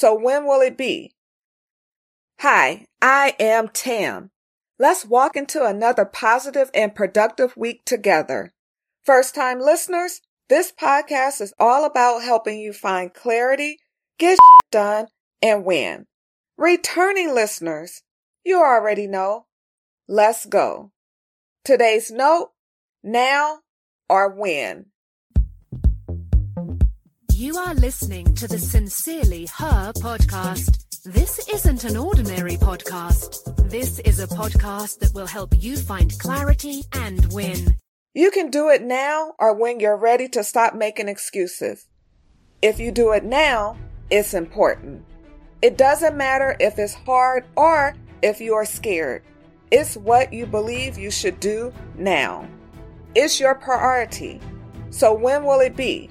So when will it be? Hi, I am Tam. Let's walk into another positive and productive week together. First time listeners, this podcast is all about helping you find clarity, get done, and win. Returning listeners, you already know. Let's go. Today's note, now or when. You are listening to the Sincerely Her podcast. This isn't an ordinary podcast. This is a podcast that will help you find clarity and win. You can do it now or when you're ready to stop making excuses. If you do it now, it's important. It doesn't matter if it's hard or if you are scared. It's what you believe you should do now. It's your priority. So when will it be?